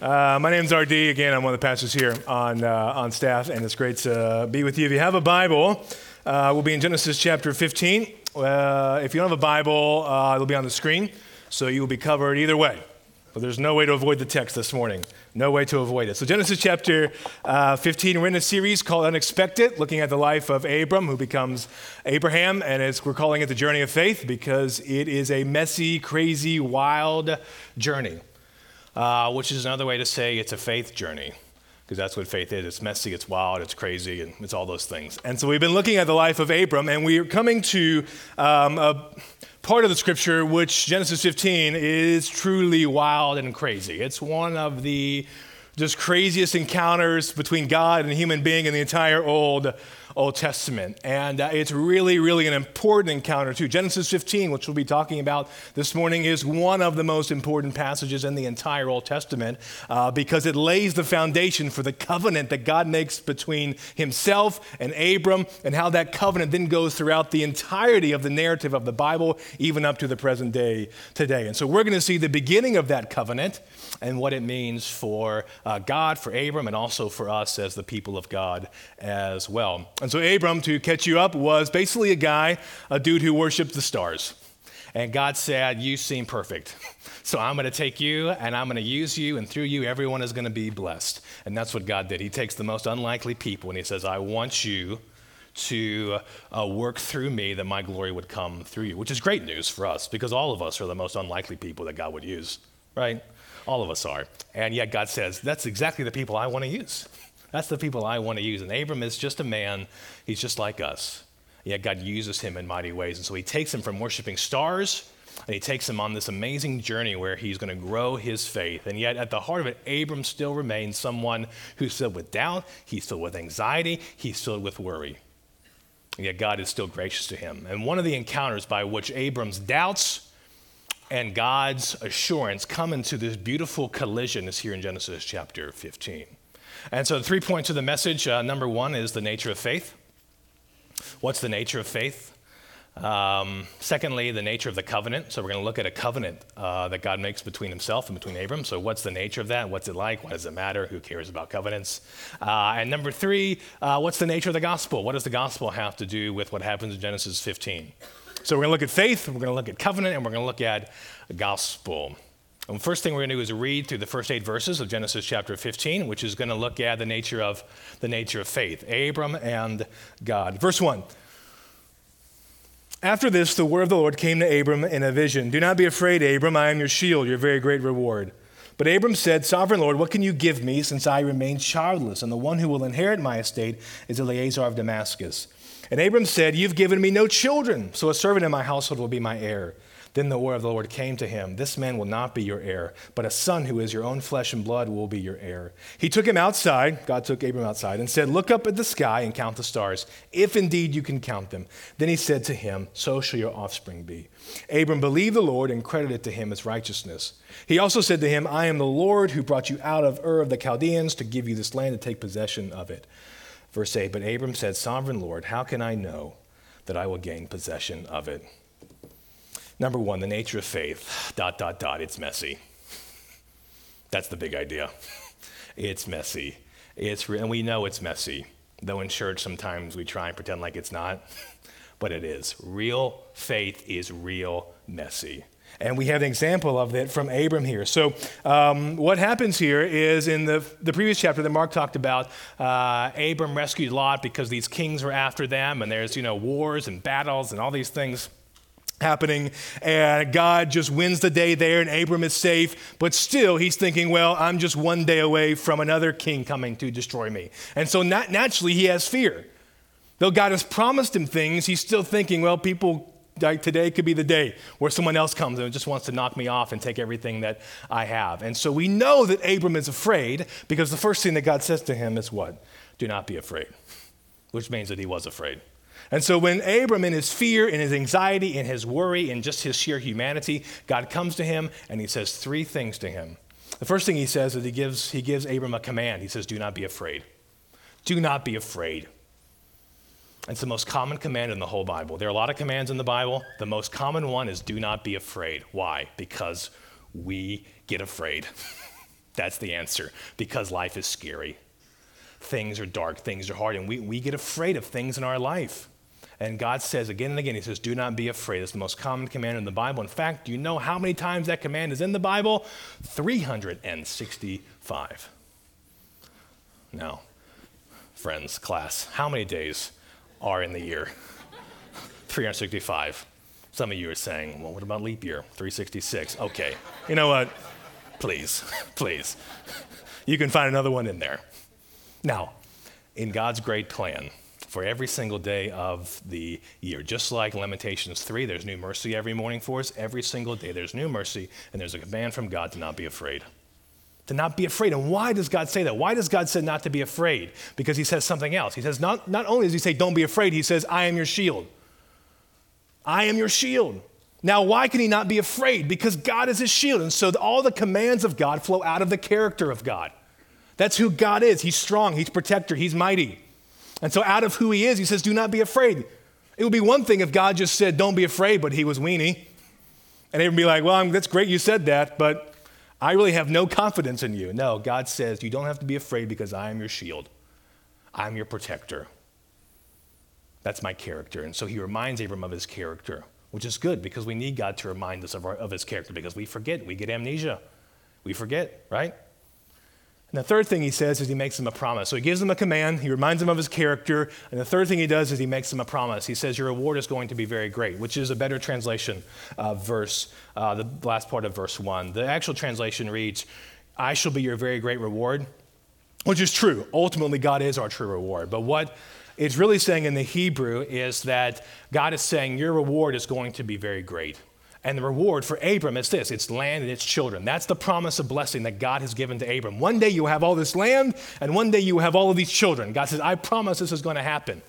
Uh, my name's RD. Again, I'm one of the pastors here on, uh, on staff, and it's great to be with you. If you have a Bible, uh, we'll be in Genesis chapter 15. Uh, if you don't have a Bible, uh, it'll be on the screen, so you will be covered either way. But there's no way to avoid the text this morning. No way to avoid it. So, Genesis chapter uh, 15, we're in a series called Unexpected, looking at the life of Abram, who becomes Abraham. And we're calling it the journey of faith because it is a messy, crazy, wild journey uh, which is another way to say it's a faith journey, because that's what faith is. It's messy, it's wild, it's crazy, and it's all those things. And so we've been looking at the life of Abram, and we're coming to um, a part of the scripture which Genesis 15 is truly wild and crazy. It's one of the just craziest encounters between God and a human being in the entire Old Old Testament. And uh, it's really, really an important encounter, too. Genesis 15, which we'll be talking about this morning, is one of the most important passages in the entire Old Testament uh, because it lays the foundation for the covenant that God makes between himself and Abram, and how that covenant then goes throughout the entirety of the narrative of the Bible, even up to the present day today. And so we're going to see the beginning of that covenant and what it means for uh, God, for Abram, and also for us as the people of God as well. And so, Abram, to catch you up, was basically a guy, a dude who worshiped the stars. And God said, You seem perfect. So I'm going to take you and I'm going to use you, and through you, everyone is going to be blessed. And that's what God did. He takes the most unlikely people and He says, I want you to uh, work through me that my glory would come through you, which is great news for us because all of us are the most unlikely people that God would use, right? All of us are. And yet God says, That's exactly the people I want to use. That's the people I want to use. And Abram is just a man, he's just like us. Yet God uses him in mighty ways. And so he takes him from worshiping stars and he takes him on this amazing journey where he's going to grow his faith. And yet, at the heart of it, Abram still remains someone who's filled with doubt, he's filled with anxiety, he's filled with worry. And yet, God is still gracious to him. And one of the encounters by which Abram's doubts and God's assurance come into this beautiful collision is here in Genesis chapter 15. And so, the three points of the message uh, number one is the nature of faith. What's the nature of faith? Um, secondly, the nature of the covenant. So, we're going to look at a covenant uh, that God makes between himself and between Abram. So, what's the nature of that? What's it like? Why does it matter? Who cares about covenants? Uh, and number three, uh, what's the nature of the gospel? What does the gospel have to do with what happens in Genesis 15? So we're going to look at faith, we're going to look at covenant, and we're going to look at gospel. The first thing we're going to do is read through the first eight verses of Genesis chapter 15, which is going to look at the nature of the nature of faith, Abram and God. Verse 1. After this, the word of the Lord came to Abram in a vision. Do not be afraid, Abram, I am your shield, your very great reward. But Abram said, Sovereign Lord, what can you give me since I remain childless? And the one who will inherit my estate is Eliezer of Damascus. And Abram said, You've given me no children, so a servant in my household will be my heir. Then the word of the Lord came to him This man will not be your heir, but a son who is your own flesh and blood will be your heir. He took him outside, God took Abram outside, and said, Look up at the sky and count the stars, if indeed you can count them. Then he said to him, So shall your offspring be. Abram believed the Lord and credited to him as righteousness. He also said to him, I am the Lord who brought you out of Ur of the Chaldeans to give you this land to take possession of it. Verse 8 But Abram said, Sovereign Lord, how can I know that I will gain possession of it? Number one, the nature of faith. Dot, dot, dot. It's messy. That's the big idea. It's messy. It's re- and we know it's messy. Though in church sometimes we try and pretend like it's not, but it is. Real faith is real messy. And we have an example of it from Abram here. So, um, what happens here is in the, the previous chapter that Mark talked about, uh, Abram rescued Lot because these kings were after them, and there's, you know, wars and battles and all these things happening and God just wins the day there and Abram is safe but still he's thinking well I'm just one day away from another king coming to destroy me and so nat- naturally he has fear though God has promised him things he's still thinking well people like today could be the day where someone else comes and just wants to knock me off and take everything that I have. And so we know that Abram is afraid because the first thing that God says to him is what? Do not be afraid, which means that he was afraid. And so when Abram, in his fear, in his anxiety, in his worry, in just his sheer humanity, God comes to him and he says three things to him. The first thing he says is he gives, he gives Abram a command. He says, Do not be afraid. Do not be afraid. It's the most common command in the whole Bible. There are a lot of commands in the Bible. The most common one is do not be afraid. Why? Because we get afraid. That's the answer. Because life is scary. Things are dark, things are hard, and we, we get afraid of things in our life. And God says again and again, He says, Do not be afraid. It's the most common command in the Bible. In fact, do you know how many times that command is in the Bible? 365. Now, friends, class, how many days are in the year? 365. Some of you are saying, well, what about leap year? 366. Okay. You know what? Please, please. You can find another one in there. Now, in God's great plan, for every single day of the year. Just like Lamentations 3, there's new mercy every morning for us. Every single day there's new mercy, and there's a command from God to not be afraid. To not be afraid. And why does God say that? Why does God say not to be afraid? Because he says something else. He says, not, not only does he say, don't be afraid, he says, I am your shield. I am your shield. Now, why can he not be afraid? Because God is his shield. And so all the commands of God flow out of the character of God. That's who God is. He's strong, he's protector, he's mighty. And so, out of who he is, he says, Do not be afraid. It would be one thing if God just said, Don't be afraid, but he was weenie. And they would be like, Well, that's great you said that, but I really have no confidence in you. No, God says, You don't have to be afraid because I am your shield, I'm your protector. That's my character. And so he reminds Abram of his character, which is good because we need God to remind us of, our, of his character because we forget. We get amnesia. We forget, right? And the third thing he says is he makes them a promise. So he gives them a command, he reminds them of his character, and the third thing he does is he makes them a promise. He says, Your reward is going to be very great, which is a better translation of verse, uh, the last part of verse 1. The actual translation reads, I shall be your very great reward, which is true. Ultimately, God is our true reward. But what it's really saying in the Hebrew is that God is saying, Your reward is going to be very great. And the reward for Abram is this it's land and its children. That's the promise of blessing that God has given to Abram. One day you will have all this land, and one day you will have all of these children. God says, I promise this is going to happen.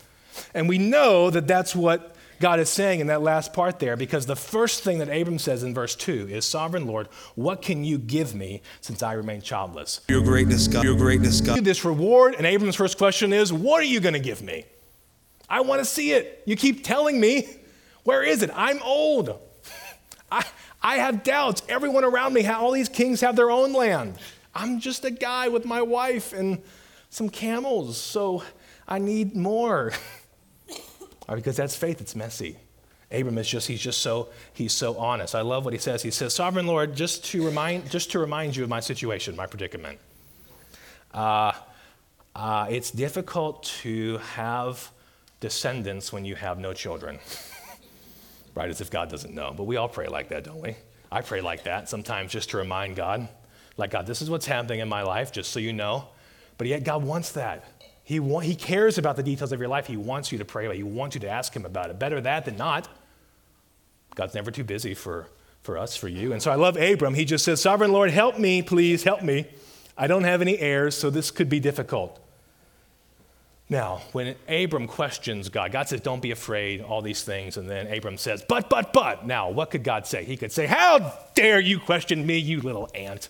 And we know that that's what God is saying in that last part there, because the first thing that Abram says in verse 2 is, Sovereign Lord, what can you give me since I remain childless? Your greatness, God. Your greatness, God. This reward, and Abram's first question is, What are you going to give me? I want to see it. You keep telling me. Where is it? I'm old. I, have doubts. Everyone around me, all these kings have their own land. I'm just a guy with my wife and some camels, so I need more. because that's faith, it's messy. Abram is just, he's just so, he's so honest. I love what he says. He says, Sovereign Lord, just to remind, just to remind you of my situation, my predicament. Uh, uh, it's difficult to have descendants when you have no children right? As if God doesn't know. But we all pray like that, don't we? I pray like that sometimes just to remind God, like, God, this is what's happening in my life, just so you know. But yet, God wants that. He, wa- he cares about the details of your life. He wants you to pray about it. He wants you to ask Him about it. Better that than not. God's never too busy for, for us, for you. And so I love Abram. He just says, Sovereign Lord, help me, please, help me. I don't have any heirs, so this could be difficult. Now, when Abram questions God, God says, Don't be afraid, all these things. And then Abram says, But, but, but. Now, what could God say? He could say, How dare you question me, you little ant?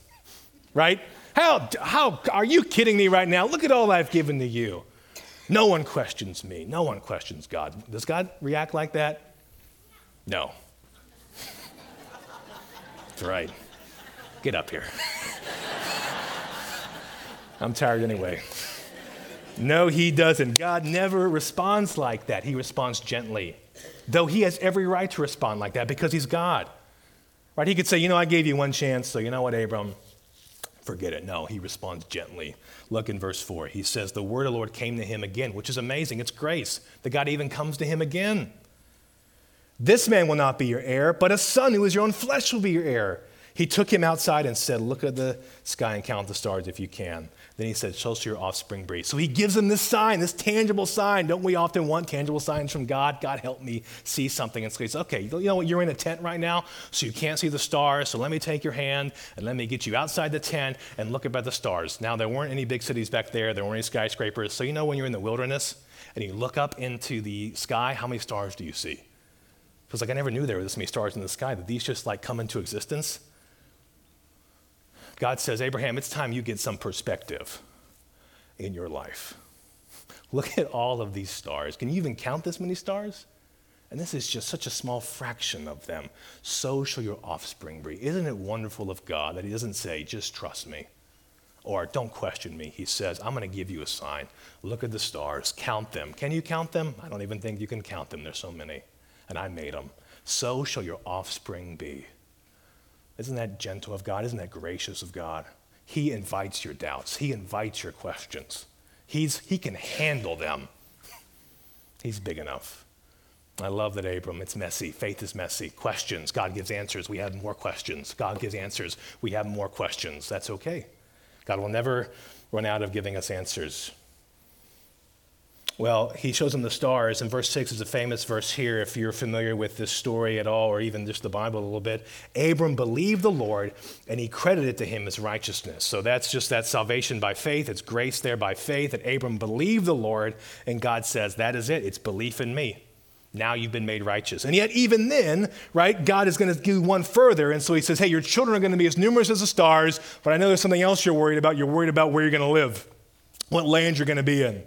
Right? How, how are you kidding me right now? Look at all I've given to you. No one questions me. No one questions God. Does God react like that? No. That's right. Get up here. I'm tired anyway. No, he doesn't. God never responds like that. He responds gently, though he has every right to respond like that because he's God. Right? He could say, You know, I gave you one chance, so you know what, Abram? Forget it. No, he responds gently. Look in verse 4. He says, The word of the Lord came to him again, which is amazing. It's grace that God even comes to him again. This man will not be your heir, but a son who is your own flesh will be your heir. He took him outside and said, Look at the sky and count the stars if you can. Then he said, shall your offspring be. So he gives him this sign, this tangible sign. Don't we often want tangible signs from God? God, help me see something. And so he says, Okay, you know what? You're in a tent right now, so you can't see the stars. So let me take your hand and let me get you outside the tent and look up at the stars. Now, there weren't any big cities back there, there weren't any skyscrapers. So you know when you're in the wilderness and you look up into the sky, how many stars do you see? Because like I never knew there were this many stars in the sky. Did these just like come into existence? God says, Abraham, it's time you get some perspective in your life. Look at all of these stars. Can you even count this many stars? And this is just such a small fraction of them. So shall your offspring be. Isn't it wonderful of God that He doesn't say, just trust me? Or don't question me. He says, I'm going to give you a sign. Look at the stars, count them. Can you count them? I don't even think you can count them. There's so many. And I made them. So shall your offspring be. Isn't that gentle of God? Isn't that gracious of God? He invites your doubts, He invites your questions. He's, he can handle them. He's big enough. I love that Abram, it's messy. Faith is messy. Questions, God gives answers. We have more questions. God gives answers. We have more questions. That's okay. God will never run out of giving us answers. Well, he shows them the stars, and verse 6 is a famous verse here if you're familiar with this story at all, or even just the Bible a little bit. Abram believed the Lord, and he credited to him as righteousness. So that's just that salvation by faith. It's grace there by faith that Abram believed the Lord, and God says, That is it. It's belief in me. Now you've been made righteous. And yet, even then, right, God is going to do one further. And so he says, Hey, your children are going to be as numerous as the stars, but I know there's something else you're worried about. You're worried about where you're going to live, what land you're going to be in.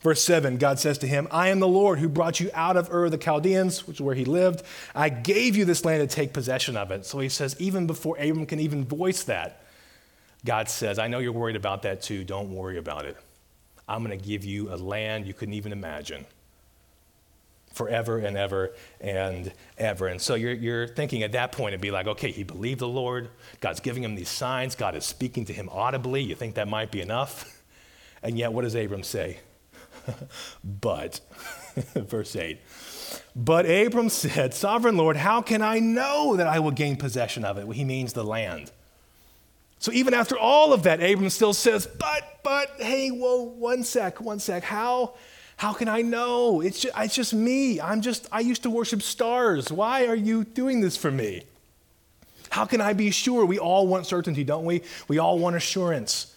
Verse 7, God says to him, I am the Lord who brought you out of Ur of the Chaldeans, which is where he lived. I gave you this land to take possession of it. So he says, even before Abram can even voice that, God says, I know you're worried about that too. Don't worry about it. I'm going to give you a land you couldn't even imagine forever and ever and ever. And so you're, you're thinking at that point, it'd be like, okay, he believed the Lord. God's giving him these signs. God is speaking to him audibly. You think that might be enough? And yet, what does Abram say? but, verse 8, but Abram said, Sovereign Lord, how can I know that I will gain possession of it? He means the land. So even after all of that, Abram still says, But, but, hey, whoa, one sec, one sec. How, how can I know? It's just, it's just me. I'm just, I used to worship stars. Why are you doing this for me? How can I be sure? We all want certainty, don't we? We all want assurance.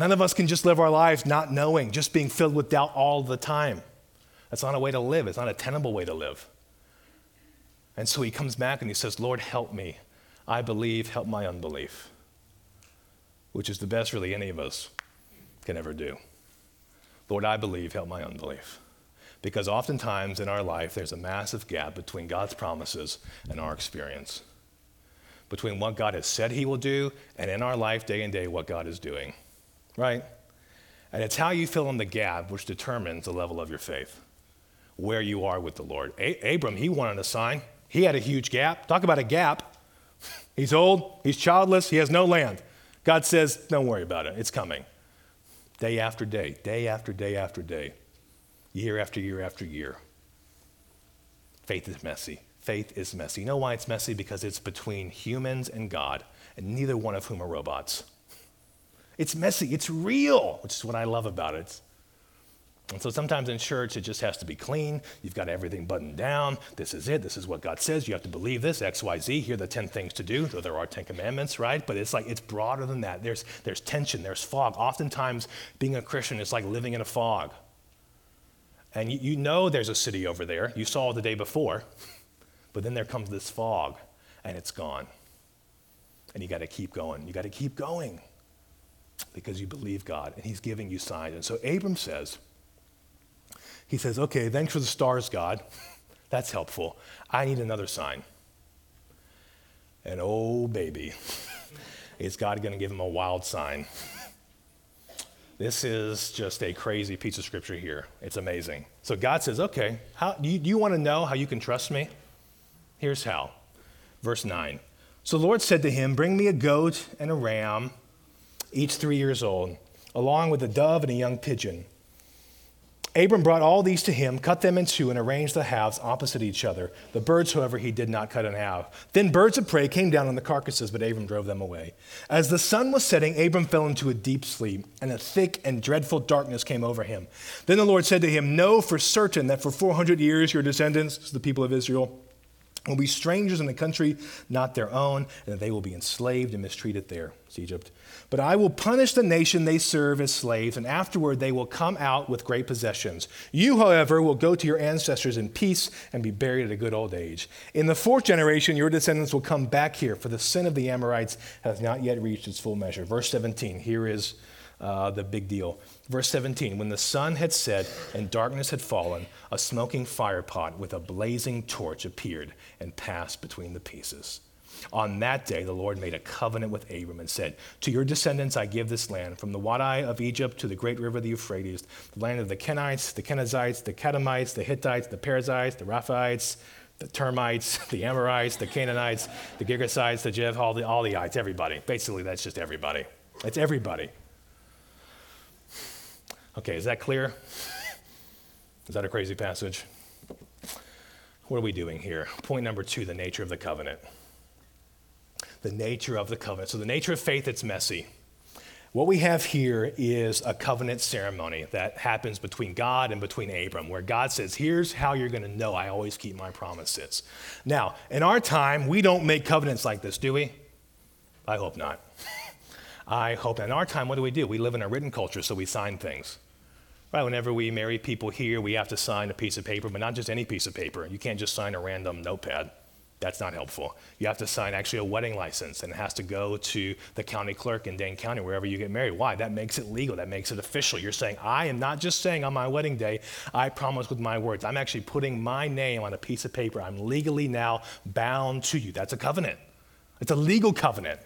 None of us can just live our lives not knowing, just being filled with doubt all the time. That's not a way to live. It's not a tenable way to live. And so he comes back and he says, Lord, help me. I believe, help my unbelief, which is the best really any of us can ever do. Lord, I believe, help my unbelief. Because oftentimes in our life, there's a massive gap between God's promises and our experience, between what God has said He will do and in our life, day in day, what God is doing right? And it's how you fill in the gap which determines the level of your faith, where you are with the Lord. A- Abram, he wanted a sign. He had a huge gap. Talk about a gap. He's old, he's childless, he has no land. God says, Don't worry about it, it's coming. Day after day, day after day after day, year after year after year. Faith is messy. Faith is messy. You know why it's messy? Because it's between humans and God, and neither one of whom are robots. It's messy, it's real, which is what I love about it. And so sometimes in church, it just has to be clean. You've got everything buttoned down. This is it. This is what God says. You have to believe this, X, Y, Z. Here are the 10 things to do, though there are 10 commandments, right? But it's like, it's broader than that. There's, there's tension, there's fog. Oftentimes, being a Christian is like living in a fog. And you, you know there's a city over there. You saw it the day before. But then there comes this fog, and it's gone. And you got to keep going. You got to keep going because you believe God and He's giving you signs. And so Abram says, he says, okay, thanks for the stars, God. That's helpful. I need another sign. And oh, baby, is God going to give him a wild sign? This is just a crazy piece of scripture here. It's amazing. So God says, okay, how, do, you, do you want to know how you can trust me? Here's how. Verse 9. So the Lord said to him, Bring me a goat and a ram each three years old, along with a dove and a young pigeon. Abram brought all these to him, cut them in two, and arranged the halves opposite each other. The birds, however, he did not cut in half. Then birds of prey came down on the carcasses, but Abram drove them away. As the sun was setting, Abram fell into a deep sleep, and a thick and dreadful darkness came over him. Then the Lord said to him, Know for certain that for 400 years your descendants, the people of Israel, will be strangers in a country not their own, and that they will be enslaved and mistreated there. It's Egypt. But I will punish the nation they serve as slaves, and afterward they will come out with great possessions. You, however, will go to your ancestors in peace and be buried at a good old age. In the fourth generation, your descendants will come back here, for the sin of the Amorites has not yet reached its full measure. Verse 17, here is uh, the big deal. Verse 17 When the sun had set and darkness had fallen, a smoking firepot with a blazing torch appeared and passed between the pieces. On that day, the Lord made a covenant with Abram and said, To your descendants I give this land, from the Wadi of Egypt to the great river, the Euphrates, the land of the Kenites, the Kenizzites, the Kadmonites, the Hittites, the Perizzites, the Rephaites, the termites, the Amorites, the Canaanites, the Girgashites, the Jev, all the, all the ites, everybody. Basically, that's just everybody. It's everybody. Okay, is that clear? Is that a crazy passage? What are we doing here? Point number two the nature of the covenant. The nature of the covenant. So, the nature of faith, it's messy. What we have here is a covenant ceremony that happens between God and between Abram, where God says, Here's how you're going to know I always keep my promises. Now, in our time, we don't make covenants like this, do we? I hope not. I hope. In our time, what do we do? We live in a written culture, so we sign things. Right, whenever we marry people here, we have to sign a piece of paper, but not just any piece of paper. You can't just sign a random notepad. That's not helpful. You have to sign actually a wedding license, and it has to go to the county clerk in Dane County, wherever you get married. Why? That makes it legal. That makes it official. You're saying, I am not just saying on my wedding day, I promise with my words. I'm actually putting my name on a piece of paper. I'm legally now bound to you. That's a covenant. It's a legal covenant,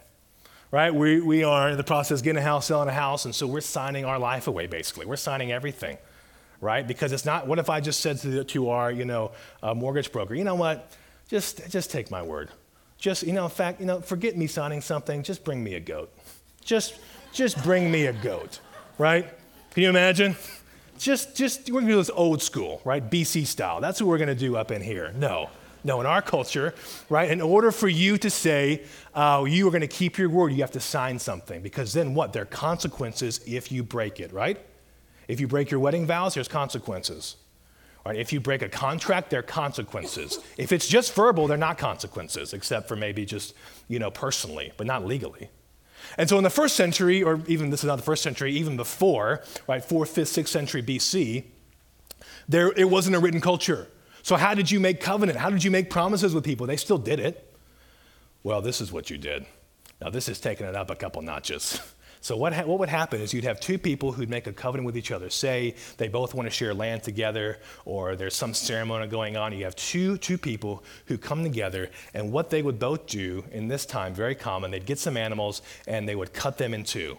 right? We, we are in the process of getting a house, selling a house, and so we're signing our life away, basically. We're signing everything, right? Because it's not, what if I just said to, the, to our, you know, uh, mortgage broker, you know what? Just, just take my word. Just, you know, in fact, you know, forget me signing something. Just bring me a goat. Just, just bring me a goat, right? Can you imagine? Just, just, we're gonna do this old school, right? BC style. That's what we're gonna do up in here. No, no, in our culture, right? In order for you to say uh, you are gonna keep your word, you have to sign something because then what? There are consequences if you break it, right? If you break your wedding vows, there's consequences. Right? If you break a contract, there are consequences. If it's just verbal, they're not consequences, except for maybe just, you know, personally, but not legally. And so in the first century, or even this is not the first century, even before, right, fourth, fifth, sixth century BC, there it wasn't a written culture. So how did you make covenant? How did you make promises with people? They still did it. Well, this is what you did. Now this is taking it up a couple notches. So, what, ha- what would happen is you'd have two people who'd make a covenant with each other. Say they both want to share land together, or there's some ceremony going on. You have two, two people who come together, and what they would both do in this time, very common, they'd get some animals and they would cut them in two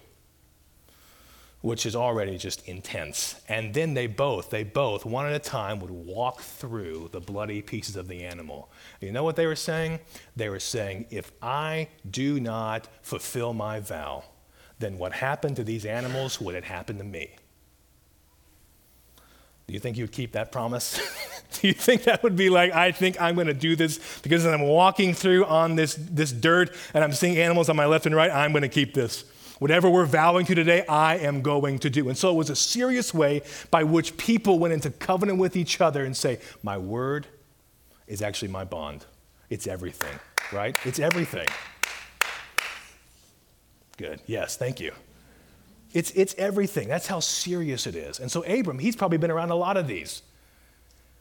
which is already just intense. And then they both, they both, one at a time, would walk through the bloody pieces of the animal. You know what they were saying? They were saying, if I do not fulfill my vow, then what happened to these animals would have happened to me. Do you think you would keep that promise? do you think that would be like, I think I'm going to do this because I'm walking through on this, this dirt and I'm seeing animals on my left and right? I'm going to keep this. Whatever we're vowing to today, I am going to do. And so it was a serious way by which people went into covenant with each other and say, My word is actually my bond. It's everything, right? It's everything. Good. Yes, thank you. It's, it's everything. That's how serious it is. And so, Abram, he's probably been around a lot of these.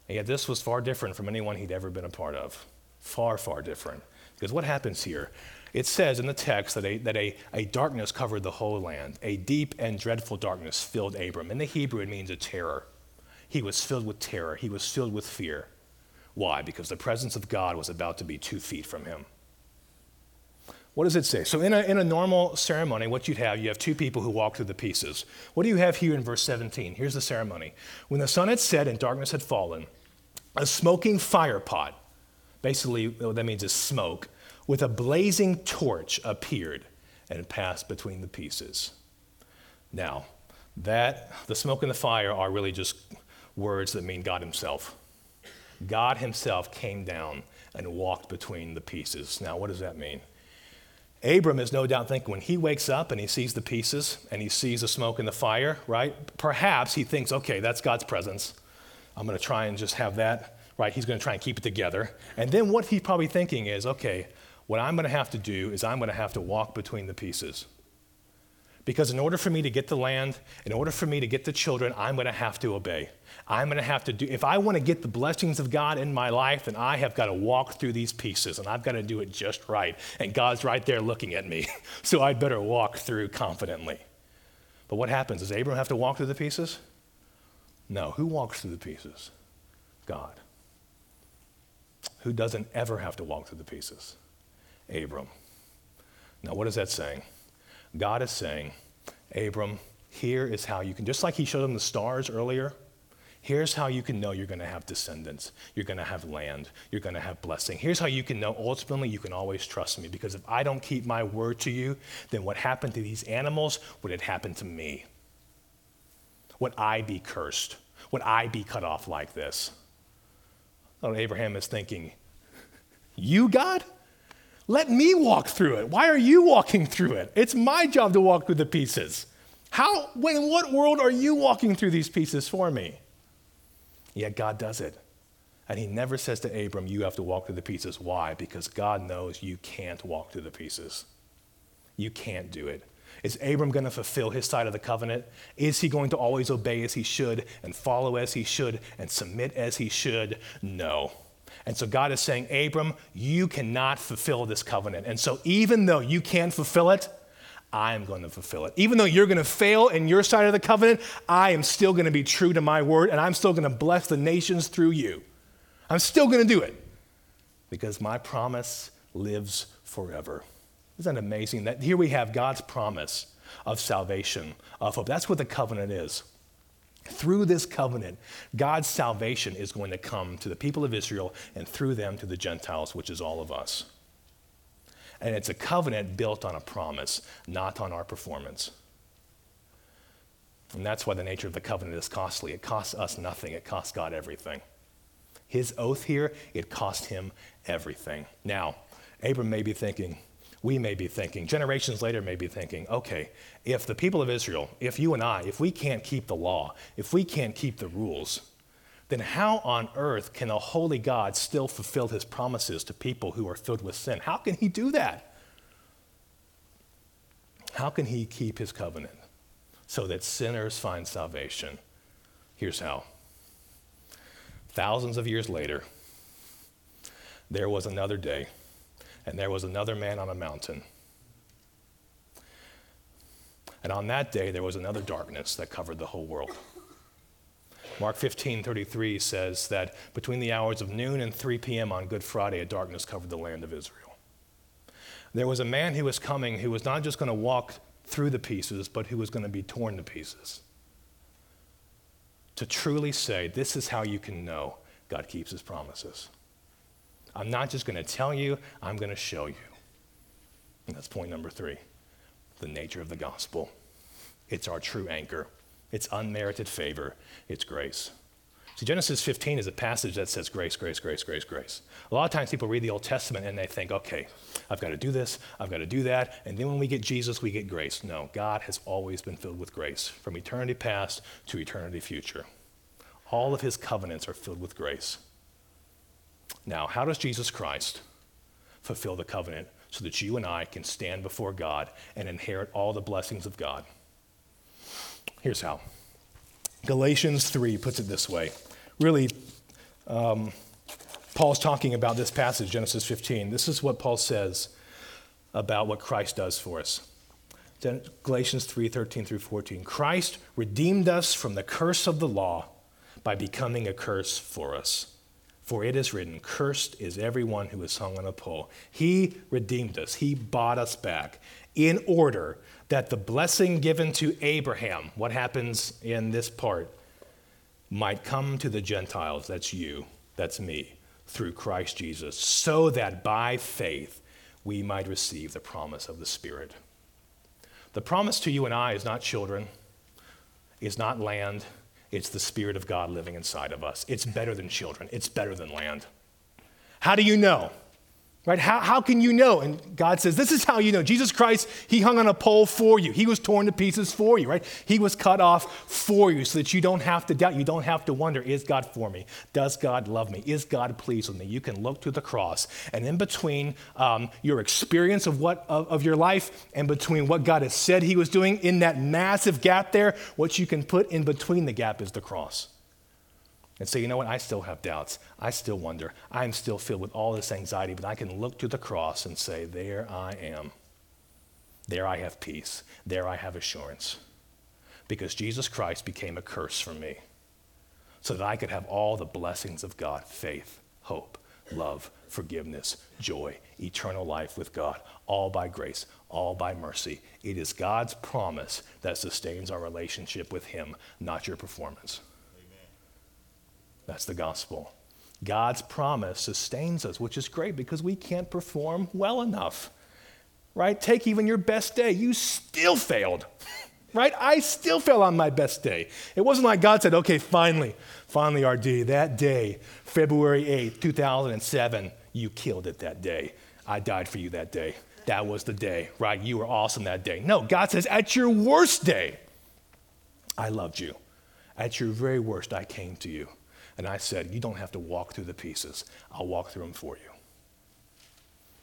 And yet, this was far different from anyone he'd ever been a part of. Far, far different. Because what happens here? It says in the text that, a, that a, a darkness covered the whole land. A deep and dreadful darkness filled Abram. In the Hebrew, it means a terror. He was filled with terror, he was filled with fear. Why? Because the presence of God was about to be two feet from him. What does it say? So, in a, in a normal ceremony, what you'd have, you have two people who walk through the pieces. What do you have here in verse 17? Here's the ceremony. When the sun had set and darkness had fallen, a smoking fire pot, basically, what that means is smoke, with a blazing torch appeared and passed between the pieces. Now, that, the smoke and the fire are really just words that mean God Himself. God Himself came down and walked between the pieces. Now, what does that mean? Abram is no doubt thinking when he wakes up and he sees the pieces and he sees the smoke and the fire, right? Perhaps he thinks, okay, that's God's presence. I'm going to try and just have that, right? He's going to try and keep it together. And then what he's probably thinking is, okay, what I'm going to have to do is I'm going to have to walk between the pieces. Because in order for me to get the land, in order for me to get the children, I'm going to have to obey. I'm going to have to do, if I want to get the blessings of God in my life, then I have got to walk through these pieces and I've got to do it just right. And God's right there looking at me. so I'd better walk through confidently. But what happens? Does Abram have to walk through the pieces? No. Who walks through the pieces? God. Who doesn't ever have to walk through the pieces? Abram. Now, what is that saying? God is saying, Abram, here is how you can, just like he showed him the stars earlier, here's how you can know you're going to have descendants. You're going to have land. You're going to have blessing. Here's how you can know ultimately you can always trust me because if I don't keep my word to you, then what happened to these animals would have happened to me. Would I be cursed? Would I be cut off like this? Abraham is thinking, You, God? Let me walk through it. Why are you walking through it? It's my job to walk through the pieces. How, when, in what world are you walking through these pieces for me? Yet God does it. And he never says to Abram, You have to walk through the pieces. Why? Because God knows you can't walk through the pieces. You can't do it. Is Abram going to fulfill his side of the covenant? Is he going to always obey as he should and follow as he should and submit as he should? No. And so God is saying, Abram, you cannot fulfill this covenant. And so even though you can't fulfill it, I am going to fulfill it. Even though you're going to fail in your side of the covenant, I am still going to be true to my word and I'm still going to bless the nations through you. I'm still going to do it because my promise lives forever. Isn't that amazing? That here we have God's promise of salvation, of hope. That's what the covenant is. Through this covenant, God's salvation is going to come to the people of Israel and through them to the Gentiles, which is all of us. And it's a covenant built on a promise, not on our performance. And that's why the nature of the covenant is costly. It costs us nothing, it costs God everything. His oath here, it cost him everything. Now, Abram may be thinking, we may be thinking, generations later may be thinking, okay, if the people of Israel, if you and I, if we can't keep the law, if we can't keep the rules, then how on earth can a holy God still fulfill his promises to people who are filled with sin? How can he do that? How can he keep his covenant so that sinners find salvation? Here's how. Thousands of years later, there was another day and there was another man on a mountain. And on that day, there was another darkness that covered the whole world. Mark 15, 33 says that between the hours of noon and 3 p.m. on Good Friday, a darkness covered the land of Israel. There was a man who was coming who was not just going to walk through the pieces, but who was going to be torn to pieces. To truly say, this is how you can know God keeps his promises. I'm not just going to tell you, I'm going to show you. And that's point number three the nature of the gospel. It's our true anchor, it's unmerited favor, it's grace. See, Genesis 15 is a passage that says grace, grace, grace, grace, grace. A lot of times people read the Old Testament and they think, okay, I've got to do this, I've got to do that, and then when we get Jesus, we get grace. No, God has always been filled with grace from eternity past to eternity future. All of his covenants are filled with grace. Now, how does Jesus Christ fulfill the covenant so that you and I can stand before God and inherit all the blessings of God? Here's how Galatians 3 puts it this way. Really, um, Paul's talking about this passage, Genesis 15. This is what Paul says about what Christ does for us. Galatians 3 13 through 14. Christ redeemed us from the curse of the law by becoming a curse for us. For it is written, Cursed is everyone who is hung on a pole. He redeemed us, He bought us back in order that the blessing given to Abraham, what happens in this part, might come to the Gentiles. That's you, that's me, through Christ Jesus, so that by faith we might receive the promise of the Spirit. The promise to you and I is not children, is not land, it's the Spirit of God living inside of us. It's better than children, it's better than land. How do you know? Right? How, how can you know? And God says, This is how you know. Jesus Christ, He hung on a pole for you. He was torn to pieces for you, right? He was cut off for you so that you don't have to doubt. You don't have to wonder, Is God for me? Does God love me? Is God pleased with me? You can look to the cross. And in between um, your experience of, what, of, of your life and between what God has said He was doing, in that massive gap there, what you can put in between the gap is the cross and say, you know what, I still have doubts. I still wonder. I'm still filled with all this anxiety, but I can look to the cross and say, there I am. There I have peace. There I have assurance. Because Jesus Christ became a curse for me so that I could have all the blessings of God faith, hope, love, forgiveness, joy, eternal life with God, all by grace, all by mercy. It is God's promise that sustains our relationship with Him, not your performance. That's the gospel. God's promise sustains us, which is great because we can't perform well enough. Right? Take even your best day. You still failed. right? I still fell on my best day. It wasn't like God said, okay, finally, finally, RD, that day, February 8th, 2007, you killed it that day. I died for you that day. That was the day, right? You were awesome that day. No, God says, at your worst day, I loved you. At your very worst, I came to you. And I said, You don't have to walk through the pieces, I'll walk through them for you.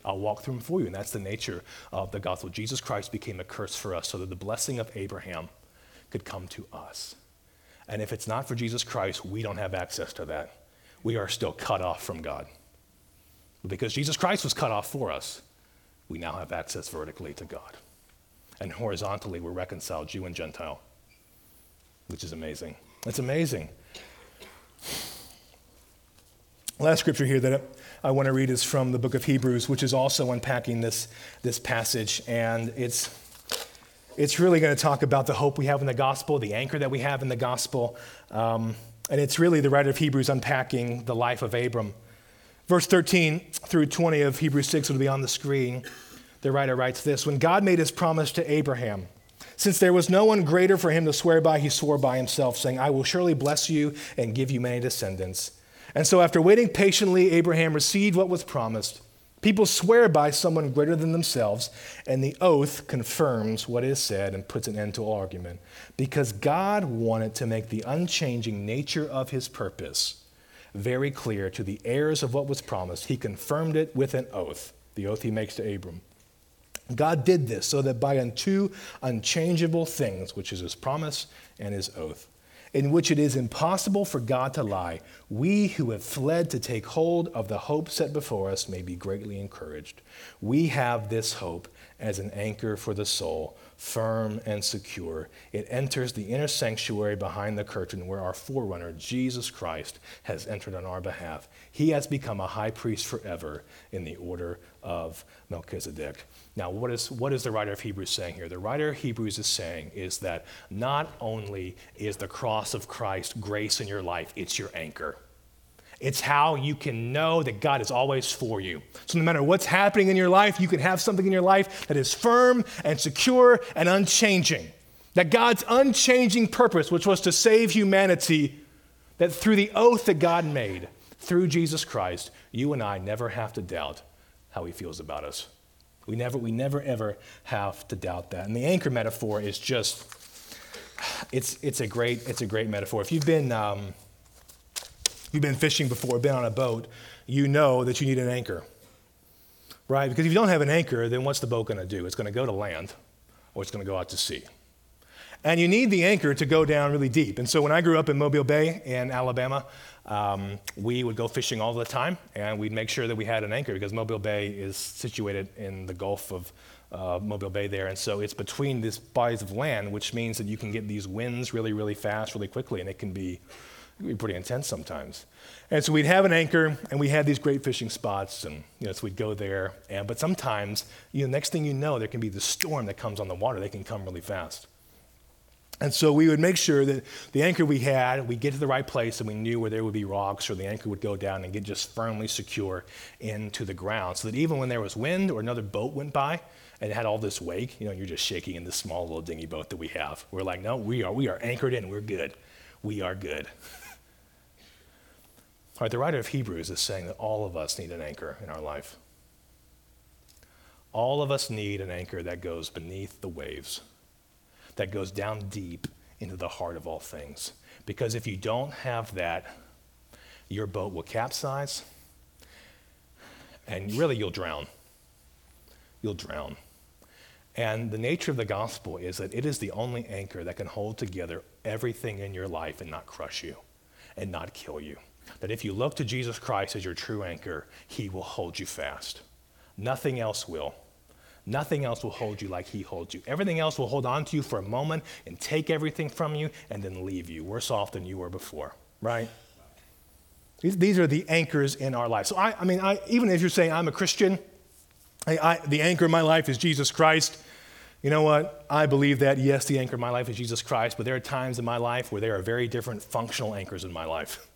I'll walk through them for you. And that's the nature of the gospel. Jesus Christ became a curse for us so that the blessing of Abraham could come to us. And if it's not for Jesus Christ, we don't have access to that. We are still cut off from God. But because Jesus Christ was cut off for us, we now have access vertically to God. And horizontally, we're reconciled, Jew and Gentile, which is amazing. It's amazing. Last scripture here that I want to read is from the book of Hebrews, which is also unpacking this, this passage. And it's, it's really going to talk about the hope we have in the gospel, the anchor that we have in the gospel. Um, and it's really the writer of Hebrews unpacking the life of Abram. Verse 13 through 20 of Hebrews 6 will be on the screen. The writer writes this When God made his promise to Abraham, since there was no one greater for him to swear by, he swore by himself, saying, I will surely bless you and give you many descendants. And so, after waiting patiently, Abraham received what was promised. People swear by someone greater than themselves, and the oath confirms what is said and puts an end to all argument. Because God wanted to make the unchanging nature of his purpose very clear to the heirs of what was promised, he confirmed it with an oath, the oath he makes to Abram. God did this so that by two unchangeable things, which is his promise and his oath, in which it is impossible for God to lie, we who have fled to take hold of the hope set before us may be greatly encouraged. We have this hope as an anchor for the soul, firm and secure. It enters the inner sanctuary behind the curtain where our forerunner, Jesus Christ, has entered on our behalf. He has become a high priest forever in the order of Melchizedek. Now, what is, what is the writer of Hebrews saying here? The writer of Hebrews is saying is that not only is the cross of Christ grace in your life, it's your anchor. It's how you can know that God is always for you. So, no matter what's happening in your life, you can have something in your life that is firm and secure and unchanging. That God's unchanging purpose, which was to save humanity, that through the oath that God made, through Jesus Christ, you and I never have to doubt how he feels about us. We never, we never ever have to doubt that. And the anchor metaphor is just, it's, it's, a, great, it's a great metaphor. If you've been, um, you've been fishing before, been on a boat, you know that you need an anchor, right? Because if you don't have an anchor, then what's the boat going to do? It's going to go to land or it's going to go out to sea. And you need the anchor to go down really deep. And so when I grew up in Mobile Bay in Alabama, um, we would go fishing all the time, and we'd make sure that we had an anchor because Mobile Bay is situated in the Gulf of uh, Mobile Bay there. And so it's between these bodies of land, which means that you can get these winds really, really fast, really quickly, and it can be, it can be pretty intense sometimes. And so we'd have an anchor, and we had these great fishing spots, and you know, so we'd go there. And, but sometimes, you know, next thing you know, there can be the storm that comes on the water. They can come really fast. And so we would make sure that the anchor we had, we get to the right place and we knew where there would be rocks or the anchor would go down and get just firmly secure into the ground. So that even when there was wind or another boat went by and it had all this wake, you know, you're just shaking in this small little dinghy boat that we have. We're like, no, we are, we are anchored in. We're good. We are good. all right, the writer of Hebrews is saying that all of us need an anchor in our life. All of us need an anchor that goes beneath the waves that goes down deep into the heart of all things. Because if you don't have that, your boat will capsize and really you'll drown. You'll drown. And the nature of the gospel is that it is the only anchor that can hold together everything in your life and not crush you and not kill you. That if you look to Jesus Christ as your true anchor, he will hold you fast. Nothing else will. Nothing else will hold you like He holds you. Everything else will hold on to you for a moment and take everything from you and then leave you worse off than you were before, right? These, these are the anchors in our life. So, I, I mean, I, even if you're saying I'm a Christian, I, I, the anchor of my life is Jesus Christ. You know what? I believe that, yes, the anchor of my life is Jesus Christ, but there are times in my life where there are very different functional anchors in my life.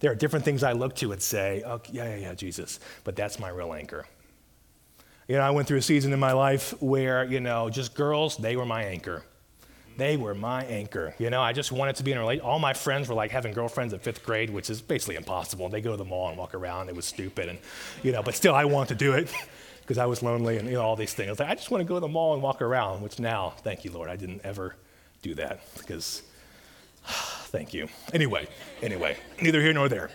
There are different things I look to and say, oh, yeah, yeah, yeah, Jesus, but that's my real anchor. You know, I went through a season in my life where, you know, just girls, they were my anchor. They were my anchor. You know, I just wanted to be in a relationship. All my friends were like having girlfriends at fifth grade, which is basically impossible. They go to the mall and walk around. It was stupid. And, you know, but still, I wanted to do it because I was lonely and, you know, all these things. I was like, I just want to go to the mall and walk around, which now, thank you, Lord, I didn't ever do that because, thank you. Anyway, anyway, neither here nor there.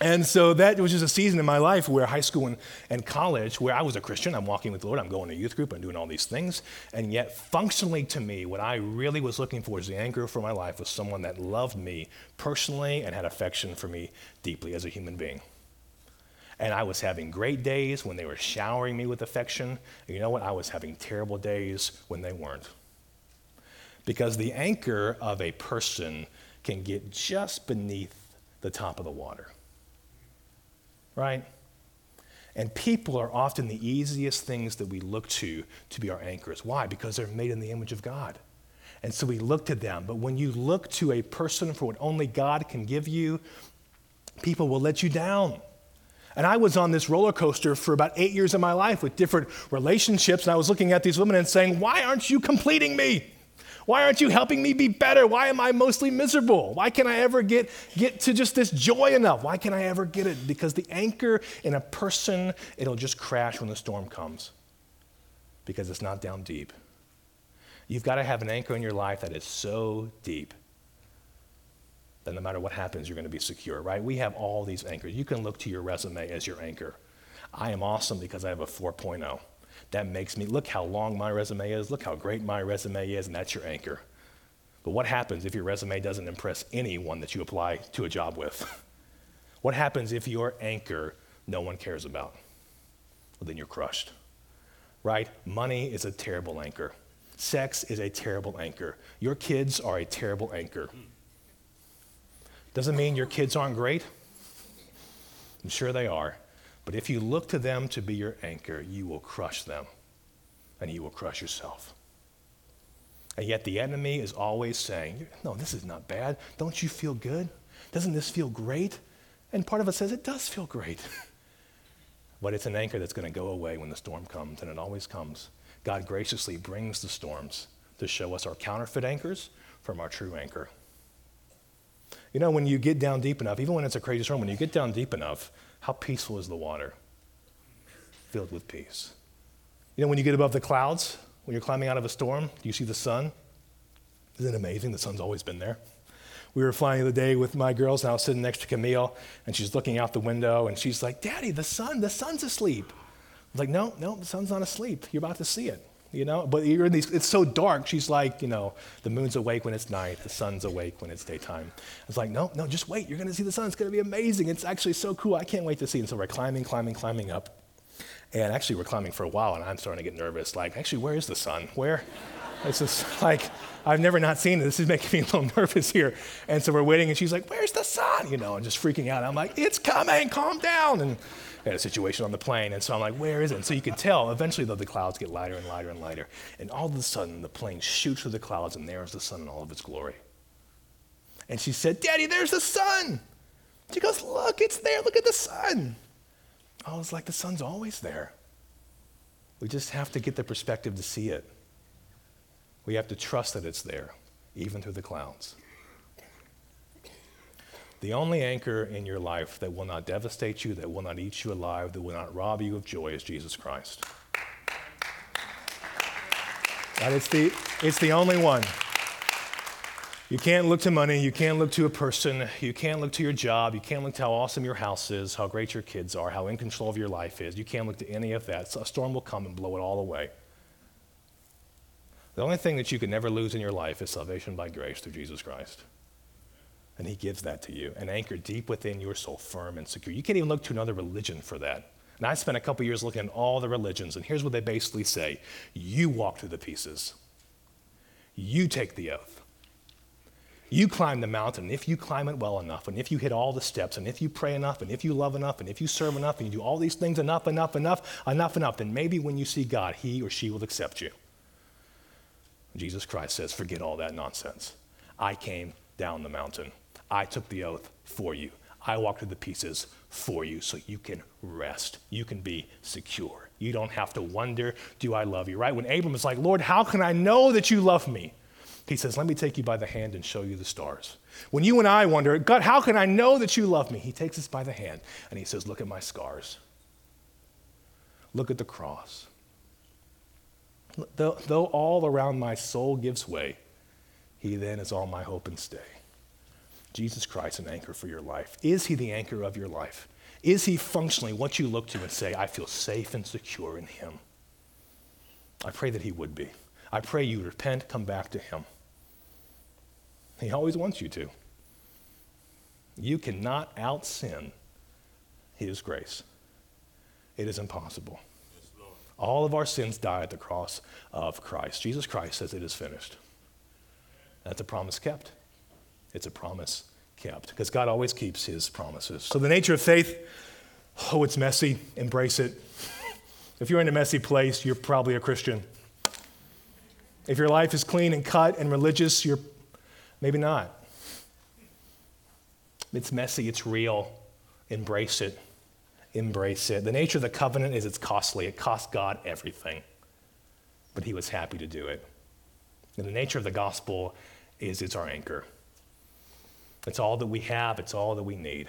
And so that was just a season in my life where high school and, and college, where I was a Christian, I'm walking with the Lord, I'm going to youth group, I'm doing all these things. And yet, functionally to me, what I really was looking for as the anchor for my life was someone that loved me personally and had affection for me deeply as a human being. And I was having great days when they were showering me with affection. And you know what? I was having terrible days when they weren't. Because the anchor of a person can get just beneath the top of the water right? And people are often the easiest things that we look to to be our anchors. Why? Because they're made in the image of God. And so we look to them. But when you look to a person for what only God can give you, people will let you down. And I was on this roller coaster for about eight years of my life with different relationships. And I was looking at these women and saying, Why aren't you completing me? Why aren't you helping me be better? Why am I mostly miserable? Why can I ever get, get to just this joy enough? Why can I ever get it? Because the anchor in a person, it'll just crash when the storm comes because it's not down deep. You've got to have an anchor in your life that is so deep that no matter what happens, you're going to be secure, right? We have all these anchors. You can look to your resume as your anchor. I am awesome because I have a 4.0. That makes me look how long my resume is, look how great my resume is, and that's your anchor. But what happens if your resume doesn't impress anyone that you apply to a job with? what happens if your anchor no one cares about? Well, then you're crushed. Right? Money is a terrible anchor. Sex is a terrible anchor. Your kids are a terrible anchor. Doesn't mean your kids aren't great. I'm sure they are. But if you look to them to be your anchor, you will crush them and you will crush yourself. And yet the enemy is always saying, No, this is not bad. Don't you feel good? Doesn't this feel great? And part of us says, It does feel great. but it's an anchor that's going to go away when the storm comes, and it always comes. God graciously brings the storms to show us our counterfeit anchors from our true anchor. You know, when you get down deep enough, even when it's a crazy storm, when you get down deep enough, how peaceful is the water? Filled with peace. You know, when you get above the clouds, when you're climbing out of a storm, do you see the sun? Isn't it amazing? The sun's always been there. We were flying the other day with my girls, and I was sitting next to Camille, and she's looking out the window, and she's like, Daddy, the sun, the sun's asleep. I was like, No, no, the sun's not asleep. You're about to see it you know? But you're in these, it's so dark. She's like, you know, the moon's awake when it's night, the sun's awake when it's daytime. It's like, no, no, just wait. You're going to see the sun. It's going to be amazing. It's actually so cool. I can't wait to see. And so we're climbing, climbing, climbing up. And actually, we're climbing for a while, and I'm starting to get nervous. Like, actually, where is the sun? Where? It's just like, I've never not seen it. This is making me a little nervous here. And so we're waiting, and she's like, Where's the sun? You know, and just freaking out. I'm like, It's coming, calm down. And had a situation on the plane. And so I'm like, where is it? And so you can tell eventually, though, the clouds get lighter and lighter and lighter. And all of a sudden, the plane shoots through the clouds, and there's the sun in all of its glory. And she said, Daddy, there's the sun. She goes, Look, it's there. Look at the sun. I was like, The sun's always there. We just have to get the perspective to see it. We have to trust that it's there, even through the clouds. The only anchor in your life that will not devastate you, that will not eat you alive, that will not rob you of joy is Jesus Christ. It's the, it's the only one. You can't look to money. You can't look to a person. You can't look to your job. You can't look to how awesome your house is, how great your kids are, how in control of your life is. You can't look to any of that. So a storm will come and blow it all away. The only thing that you can never lose in your life is salvation by grace through Jesus Christ. And He gives that to you, an anchor deep within your soul, firm and secure. You can't even look to another religion for that. And I spent a couple years looking at all the religions, and here's what they basically say You walk through the pieces, you take the oath. You climb the mountain, if you climb it well enough, and if you hit all the steps, and if you pray enough, and if you love enough, and if you serve enough, and you do all these things enough, enough, enough, enough, enough, then maybe when you see God, he or she will accept you. Jesus Christ says, forget all that nonsense. I came down the mountain. I took the oath for you. I walked through the pieces for you so you can rest. You can be secure. You don't have to wonder, do I love you, right? When Abram was like, Lord, how can I know that you love me? He says, Let me take you by the hand and show you the stars. When you and I wonder, God, how can I know that you love me? He takes us by the hand and he says, Look at my scars. Look at the cross. Though, though all around my soul gives way, he then is all my hope and stay. Jesus Christ, an anchor for your life. Is he the anchor of your life? Is he functionally what you look to and say, I feel safe and secure in him? I pray that he would be. I pray you repent, come back to him. He always wants you to. You cannot out sin his grace. It is impossible. All of our sins die at the cross of Christ. Jesus Christ says it is finished. That's a promise kept. It's a promise kept because God always keeps his promises. So, the nature of faith oh, it's messy. Embrace it. If you're in a messy place, you're probably a Christian. If your life is clean and cut and religious, you're maybe not. It's messy, it's real. Embrace it embrace it. The nature of the covenant is it's costly, it costs God everything, but He was happy to do it. And the nature of the gospel is it's our anchor. It's all that we have, it's all that we need.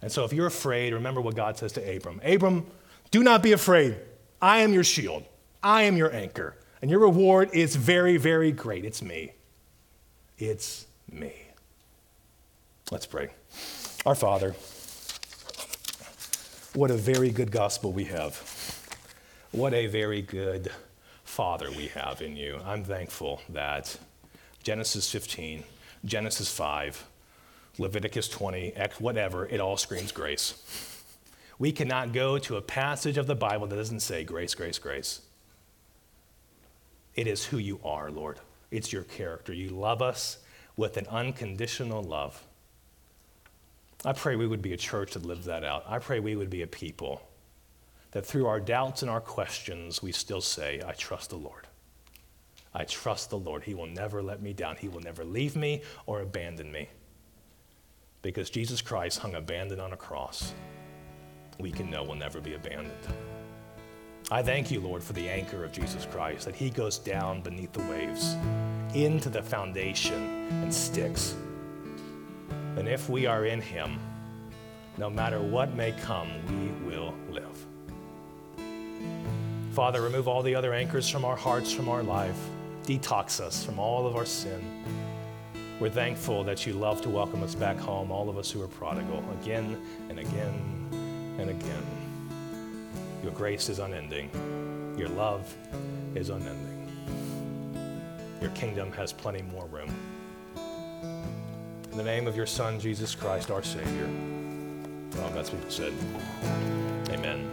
And so if you're afraid, remember what God says to Abram Abram, do not be afraid. I am your shield, I am your anchor. And your reward is very, very great. It's me. It's me. Let's pray. Our Father, what a very good gospel we have. What a very good Father we have in you. I'm thankful that Genesis 15, Genesis 5, Leviticus 20, whatever, it all screams grace. We cannot go to a passage of the Bible that doesn't say grace, grace, grace. It is who you are, Lord. It's your character. You love us with an unconditional love. I pray we would be a church that lives that out. I pray we would be a people that through our doubts and our questions, we still say, I trust the Lord. I trust the Lord. He will never let me down. He will never leave me or abandon me. Because Jesus Christ hung abandoned on a cross, we can know we'll never be abandoned. I thank you, Lord, for the anchor of Jesus Christ, that he goes down beneath the waves into the foundation and sticks and if we are in Him, no matter what may come, we will live. Father, remove all the other anchors from our hearts, from our life. Detox us from all of our sin. We're thankful that you love to welcome us back home, all of us who are prodigal, again and again and again. Your grace is unending. Your love is unending. Your kingdom has plenty more room. In the name of your Son, Jesus Christ, our Savior. All God's people said, Amen.